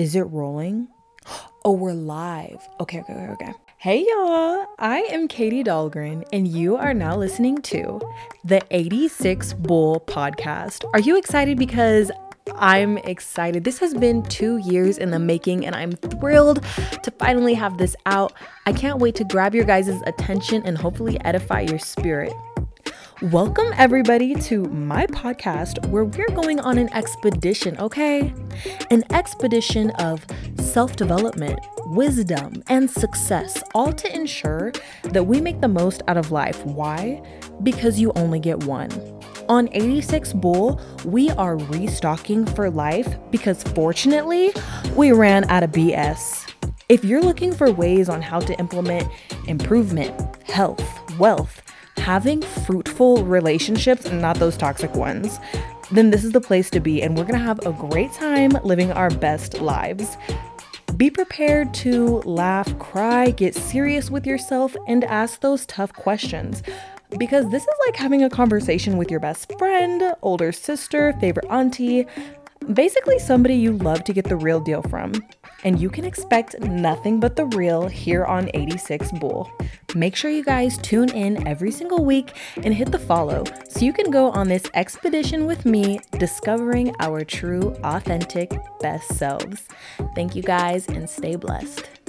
Is it rolling? Oh, we're live. Okay, okay, okay. Hey y'all, I am Katie Dahlgren, and you are now listening to the 86 Bull podcast. Are you excited? Because I'm excited. This has been two years in the making, and I'm thrilled to finally have this out. I can't wait to grab your guys' attention and hopefully edify your spirit. Welcome, everybody, to my podcast where we're going on an expedition, okay? An expedition of self development, wisdom, and success, all to ensure that we make the most out of life. Why? Because you only get one. On 86 Bull, we are restocking for life because fortunately, we ran out of BS. If you're looking for ways on how to implement improvement, health, wealth, having fruitful relationships, not those toxic ones, then this is the place to be. And we're gonna have a great time living our best lives. Be prepared to laugh, cry, get serious with yourself, and ask those tough questions. Because this is like having a conversation with your best friend, older sister, favorite auntie, basically somebody you love to get the real deal from. And you can expect nothing but the real here on 86 Bull. Make sure you guys tune in every single week and hit the follow so you can go on this expedition with me, discovering our true, authentic, best selves. Thank you guys and stay blessed.